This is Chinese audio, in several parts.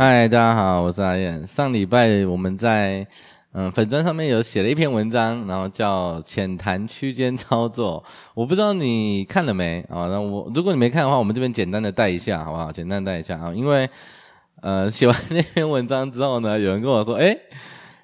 嗨，大家好，我是阿燕。上礼拜我们在嗯粉砖上面有写了一篇文章，然后叫《浅谈区间操作》。我不知道你看了没啊？那我如果你没看的话，我们这边简单的带一下，好不好？简单带一下啊，因为呃写完那篇文章之后呢，有人跟我说，哎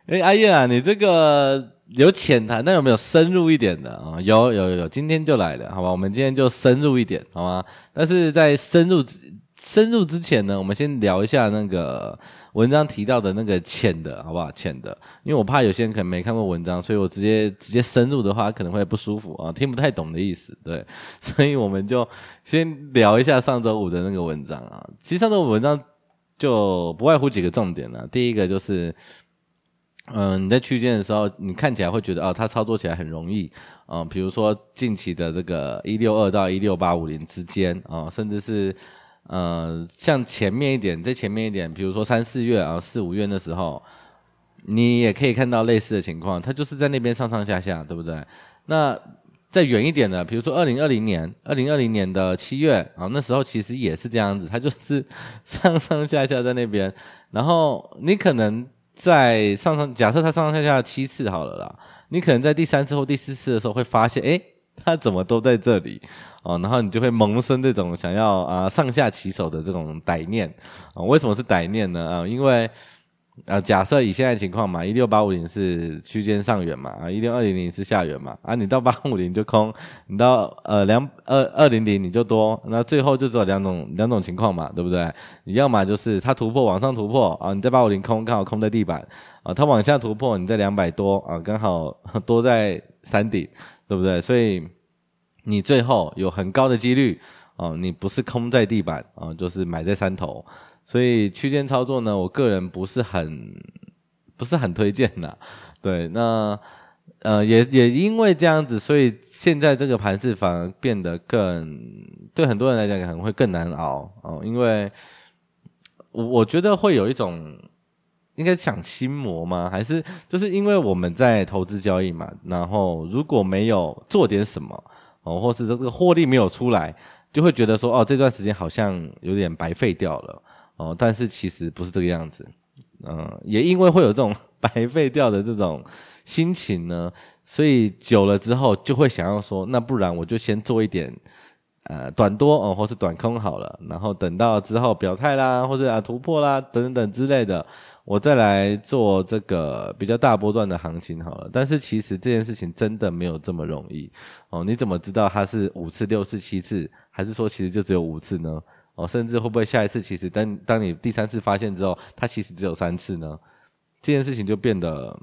哎，阿燕啊，你这个有浅谈，但有没有深入一点的啊？有有有，今天就来了，好吧？我们今天就深入一点，好吗？但是在深入之深入之前呢，我们先聊一下那个文章提到的那个浅的，好不好？浅的，因为我怕有些人可能没看过文章，所以我直接直接深入的话可能会不舒服啊，听不太懂的意思，对，所以我们就先聊一下上周五的那个文章啊。其实上周五文章就不外乎几个重点了，第一个就是，嗯，你在区间的时候，你看起来会觉得哦，它操作起来很容易啊，比如说近期的这个一六二到一六八五零之间啊，甚至是。呃，像前面一点，在前面一点，比如说三四月啊，四五月的时候，你也可以看到类似的情况，它就是在那边上上下下，对不对？那再远一点的，比如说二零二零年，二零二零年的七月啊，那时候其实也是这样子，它就是上上下下在那边，然后你可能在上上，假设它上上下下七次好了啦，你可能在第三次或第四次的时候会发现，诶，它怎么都在这里？哦，然后你就会萌生这种想要啊上下其手的这种歹念啊？为什么是歹念呢？啊，因为啊，假设以现在情况嘛，一六八五零是区间上缘嘛，啊，一六二零零是下缘嘛，啊，你到八五零就空，你到呃两二二零零你就多，那最后就只有两种两种情况嘛，对不对？你要么就是它突破往上突破啊，你在八五零空刚好空在地板啊，它往下突破你在两百多啊，刚好多在山顶，对不对？所以。你最后有很高的几率哦，你不是空在地板啊，就是买在山头，所以区间操作呢，我个人不是很不是很推荐的。对，那呃也也因为这样子，所以现在这个盘势反而变得更对很多人来讲可能会更难熬哦，因为我我觉得会有一种应该想心魔吗？还是就是因为我们在投资交易嘛，然后如果没有做点什么。哦，或是这个获利没有出来，就会觉得说，哦，这段时间好像有点白费掉了，哦，但是其实不是这个样子，嗯，也因为会有这种 白费掉的这种心情呢，所以久了之后就会想要说，那不然我就先做一点，呃，短多哦，或是短空好了，然后等到之后表态啦，或者啊突破啦，等等之类的。我再来做这个比较大波段的行情好了，但是其实这件事情真的没有这么容易哦。你怎么知道它是五次、六次、七次，还是说其实就只有五次呢？哦，甚至会不会下一次其实当当你第三次发现之后，它其实只有三次呢？这件事情就变得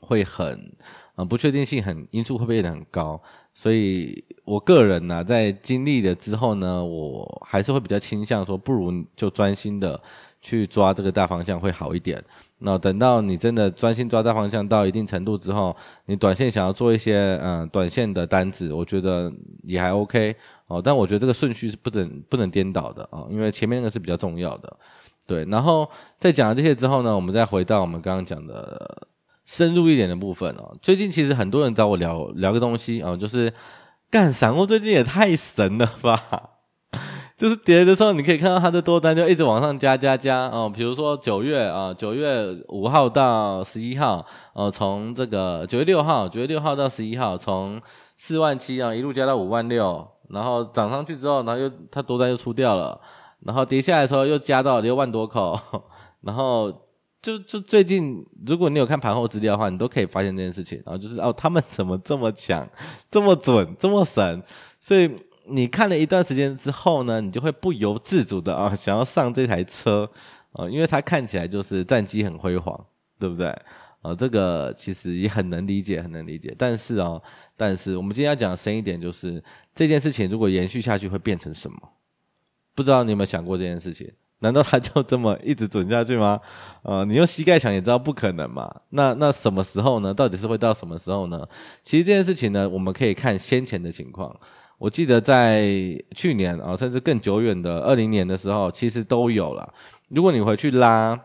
会很啊不确定性很因素会变得很高。所以我个人呢、在经历了之后呢，我还是会比较倾向说，不如就专心的。去抓这个大方向会好一点。那等到你真的专心抓大方向到一定程度之后，你短线想要做一些嗯、短线的单子，我觉得也还 OK 哦。但我觉得这个顺序是不能不能颠倒的啊、因为前面那个是比较重要的。对，然后在讲了这些之后呢，我们再回到我们刚刚讲的深入一点的部分哦。最近其实很多人找我聊聊个东西、哦，就是干散户最近也太神了吧。就是跌的时候，你可以看到它的多单就一直往上加加加哦。比如说九月啊，九月五号到十一号，哦，从这个九月六号，九月六号到十一号，从四万七啊一路加到五万六，然后涨上去之后，然后又它多单又出掉了，然后跌下来的时候又加到六万多口，然后就就最近，如果你有看盘后资料的话，你都可以发现这件事情。然后就是哦，他们怎么这么强，这么准，这么神，所以。你看了一段时间之后呢，你就会不由自主的啊，想要上这台车啊，因为它看起来就是战绩很辉煌，对不对？啊，这个其实也很能理解，很能理解。但是哦，但是我们今天要讲深一点，就是这件事情如果延续下去会变成什么？不知道你有没有想过这件事情？难道他就这么一直准下去吗？呃，你用膝盖想也知道不可能嘛。那那什么时候呢？到底是会到什么时候呢？其实这件事情呢，我们可以看先前的情况。我记得在去年啊，甚至更久远的二零年的时候，其实都有了。如果你回去拉，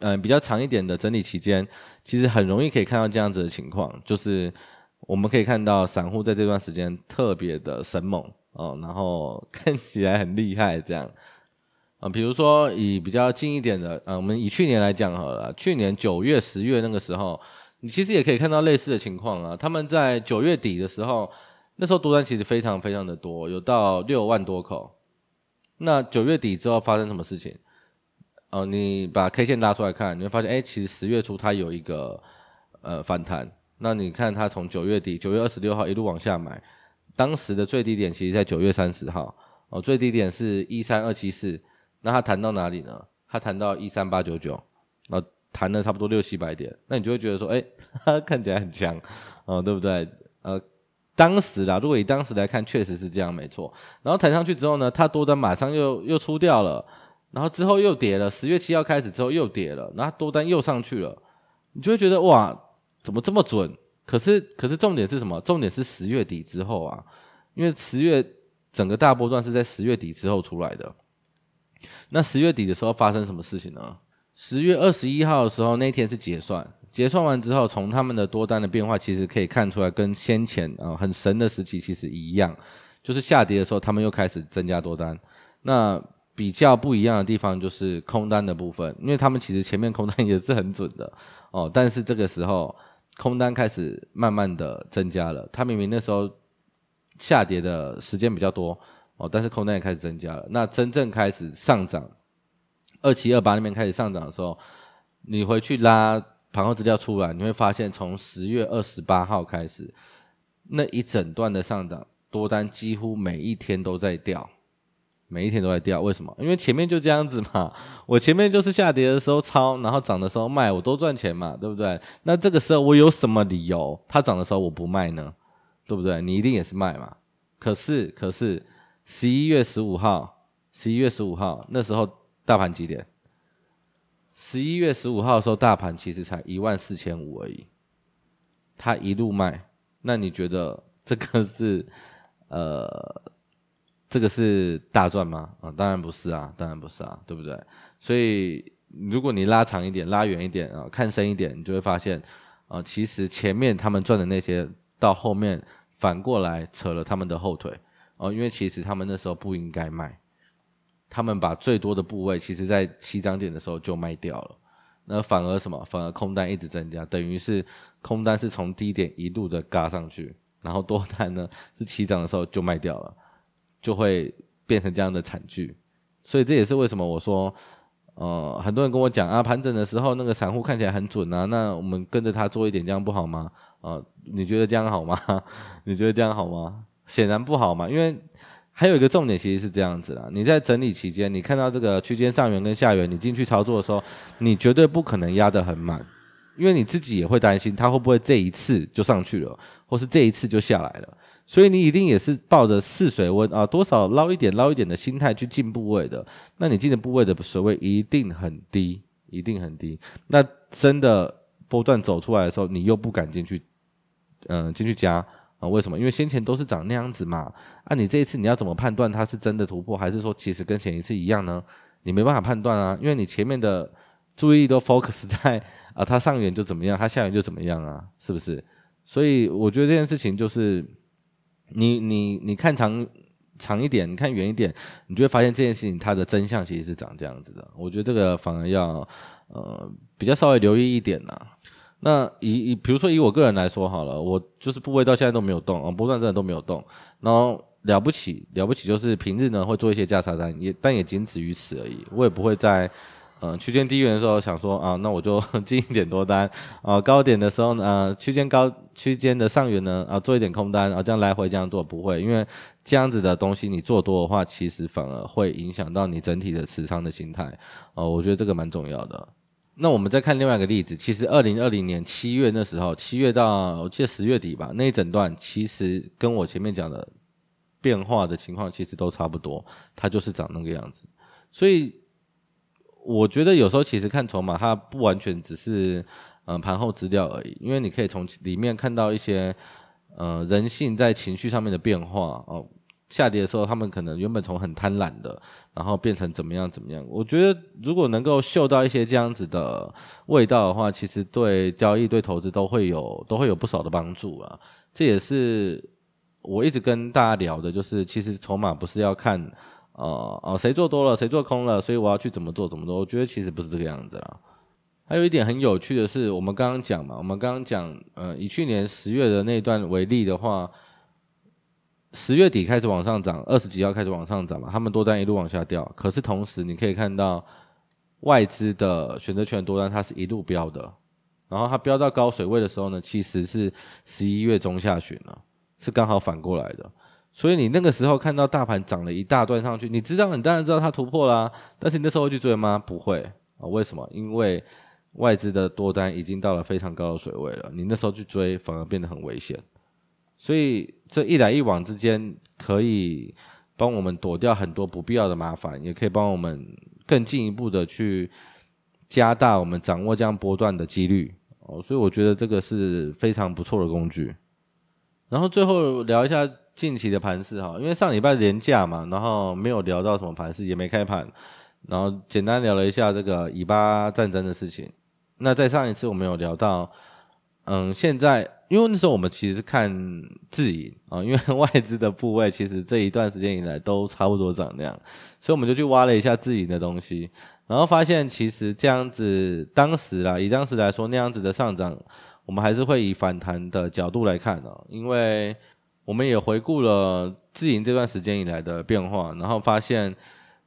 嗯、比较长一点的整理期间，其实很容易可以看到这样子的情况，就是我们可以看到散户在这段时间特别的神猛哦，然后看起来很厉害这样呃，比如说以比较近一点的，呃，我们以去年来讲好了，去年九月、十月那个时候，你其实也可以看到类似的情况啊。他们在九月底的时候，那时候多单其实非常非常的多，有到六万多口。那九月底之后发生什么事情？哦、你把 K 线拉出来看，你会发现，哎，其实十月初它有一个呃反弹。那你看它从九月底九月二十六号一路往下买，当时的最低点其实在九月三十号，哦，最低点是一三二七四。那它弹到哪里呢？它弹到一三八九九，然后弹了差不多六七百点。那你就会觉得说，哎，它 看起来很强，哦，对不对？呃。当时啦，如果以当时来看，确实是这样，没错。然后弹上去之后呢，它多单马上又又出掉了，然后之后又跌了。十月七号开始之后又跌了，然后多单又上去了，你就会觉得哇，怎么这么准？可是可是重点是什么？重点是十月底之后啊，因为十月整个大波段是在十月底之后出来的。那十月底的时候发生什么事情呢？十月二十一号的时候，那天是结算。结算完之后，从他们的多单的变化，其实可以看出来，跟先前啊、很神的时期其实一样，就是下跌的时候，他们又开始增加多单。那比较不一样的地方就是空单的部分，因为他们其实前面空单也是很准的哦，但是这个时候空单开始慢慢的增加了。他明明那时候下跌的时间比较多哦，但是空单也开始增加了。那真正开始上涨，二七二八那边开始上涨的时候，你回去拉。盘后资料出来，你会发现从十月二十八号开始，那一整段的上涨多单几乎每一天都在掉，每一天都在掉。为什么？因为前面就这样子嘛，我前面就是下跌的时候抄，然后涨的时候卖，我都赚钱嘛，对不对？那这个时候我有什么理由它涨的时候我不卖呢？对不对？你一定也是卖嘛。可是，可是十一月十五号，十一月十五号那时候大盘几点？十一月十五号的时候，大盘其实才一万四千五而已，它一路卖，那你觉得这个是呃，这个是大赚吗？啊、当然不是啊，当然不是啊，对不对？所以如果你拉长一点、拉远一点啊、看深一点，你就会发现啊、其实前面他们赚的那些，到后面反过来扯了他们的后腿哦、因为其实他们那时候不应该卖。他们把最多的部位，其实在起涨点的时候就卖掉了，那反而什么？反而空单一直增加，等于是空单是从低点一路的嘎上去，然后多单呢是起涨的时候就卖掉了，就会变成这样的惨剧。所以这也是为什么我说，呃，很多人跟我讲啊，盘整的时候那个散户看起来很准啊，那我们跟着他做一点，这样不好吗？啊、呃，你觉得这样好吗？你觉得这样好吗？显然不好嘛，因为。还有一个重点，其实是这样子啦。你在整理期间，你看到这个区间上缘跟下缘，你进去操作的时候，你绝对不可能压得很满，因为你自己也会担心它会不会这一次就上去了，或是这一次就下来了。所以你一定也是抱着试水温啊，多少捞一点捞一点的心态去进部位的。那你进的部位的水位一定很低，一定很低。那真的波段走出来的时候，你又不敢进去，嗯、进去加。为什么？因为先前都是长那样子嘛。啊，你这一次你要怎么判断它是真的突破，还是说其实跟前一次一样呢？你没办法判断啊，因为你前面的注意力都 focus 在啊，它上缘就怎么样，它下缘就怎么样啊，是不是？所以我觉得这件事情就是，你你你看长长一点，你看远一点，你就会发现这件事情它的真相其实是长这样子的。我觉得这个反而要呃比较稍微留意一点呐。那以以比如说以我个人来说好了，我就是部位到现在都没有动啊，波段真的都没有动。然后了不起了不起就是平日呢会做一些价差单，也但也仅止于此而已。我也不会在呃区间低缘的时候想说啊，那我就 进一点多单啊，高点的时候呢，区间高区间的上缘呢啊做一点空单啊，这样来回这样做不会，因为这样子的东西你做多的话，其实反而会影响到你整体的持仓的心态、啊，我觉得这个蛮重要的。那我们再看另外一个例子，其实二零二零年七月那时候，七月到我记得十月底吧，那一整段其实跟我前面讲的变化的情况其实都差不多，它就是长那个样子。所以我觉得有时候其实看筹码，它不完全只是嗯盘后资料而已，因为你可以从里面看到一些呃人性在情绪上面的变化哦。下跌的时候，他们可能原本从很贪婪的，然后变成怎么样怎么样。我觉得如果能够嗅到一些这样子的味道的话，其实对交易、对投资都会有都会有不少的帮助啊。这也是我一直跟大家聊的，就是其实筹码不是要看哦哦，谁做多了，谁做空了，所以我要去怎么做怎么做？我觉得其实不是这个样子啦。还有一点很有趣的是，我们刚刚讲嘛，我们刚刚讲，呃，以去年十月的那段为例的话，十月底开始往上涨，二十几号开始往上涨嘛，他们多单一路往下掉。可是同时你可以看到外资的选择权多单，它是一路飙的，然后它飙到高水位的时候呢，其实是十一月中下旬了，是刚好反过来的。所以你那个时候看到大盘涨了一大段上去，你知道，你当然知道它突破啦，但是你那时候会去追吗？不会啊，为什么？因为外资的多单已经到了非常高的水位了，你那时候去追反而变得很危险，所以这一来一往之间可以帮我们躲掉很多不必要的麻烦，也可以帮我们更进一步的去加大我们掌握这样波段的几率哦，所以我觉得这个是非常不错的工具。然后最后聊一下近期的盘势哈，因为上礼拜连假嘛，然后没有聊到什么盘势，也没开盘，然后简单聊了一下这个以巴战争的事情。那在上一次我们有聊到，嗯，现在因为那时候我们其实看自营啊，因为 外资的部位其实这一段时间以来都差不多涨那样，所以我们就去挖了一下自营的东西，然后发现其实这样子当时啦，以当时来说那样子的上涨，我们还是会以反弹的角度来看哦，因为我们也回顾了自营这段时间以来的变化，然后发现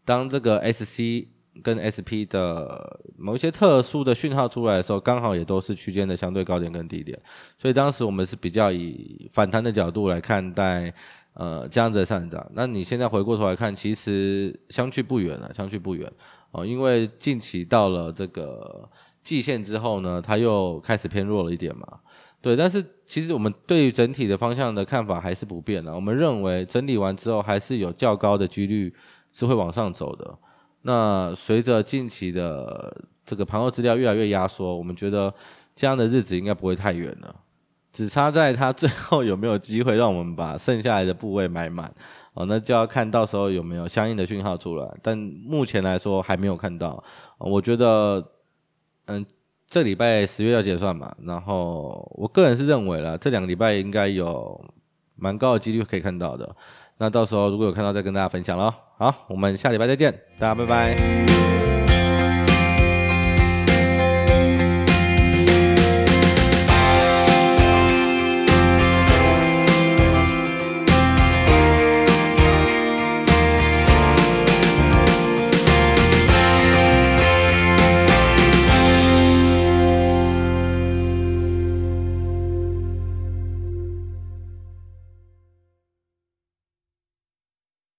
当这个 SC。跟 SP 的某一些特殊的讯号出来的时候，刚好也都是区间的相对高点跟低点，所以当时我们是比较以反弹的角度来看待，呃，这样子的上涨。那你现在回过头来看，其实相去不远了，相去不远哦，因为近期到了这个季线之后呢，它又开始偏弱了一点嘛，对。但是其实我们对于整体的方向的看法还是不变的，我们认为整理完之后还是有较高的几率是会往上走的。那随着近期的这个盘后资料越来越压缩，我们觉得这样的日子应该不会太远了，只差在它最后有没有机会让我们把剩下来的部位买满哦，那就要看到时候有没有相应的讯号出来。但目前来说还没有看到，我觉得，嗯，这礼拜十月要结算嘛，然后我个人是认为了，这两个礼拜应该有蛮高的几率可以看到的。那到时候如果有看到，再跟大家分享喽。好，我们下礼拜再见，大家拜拜。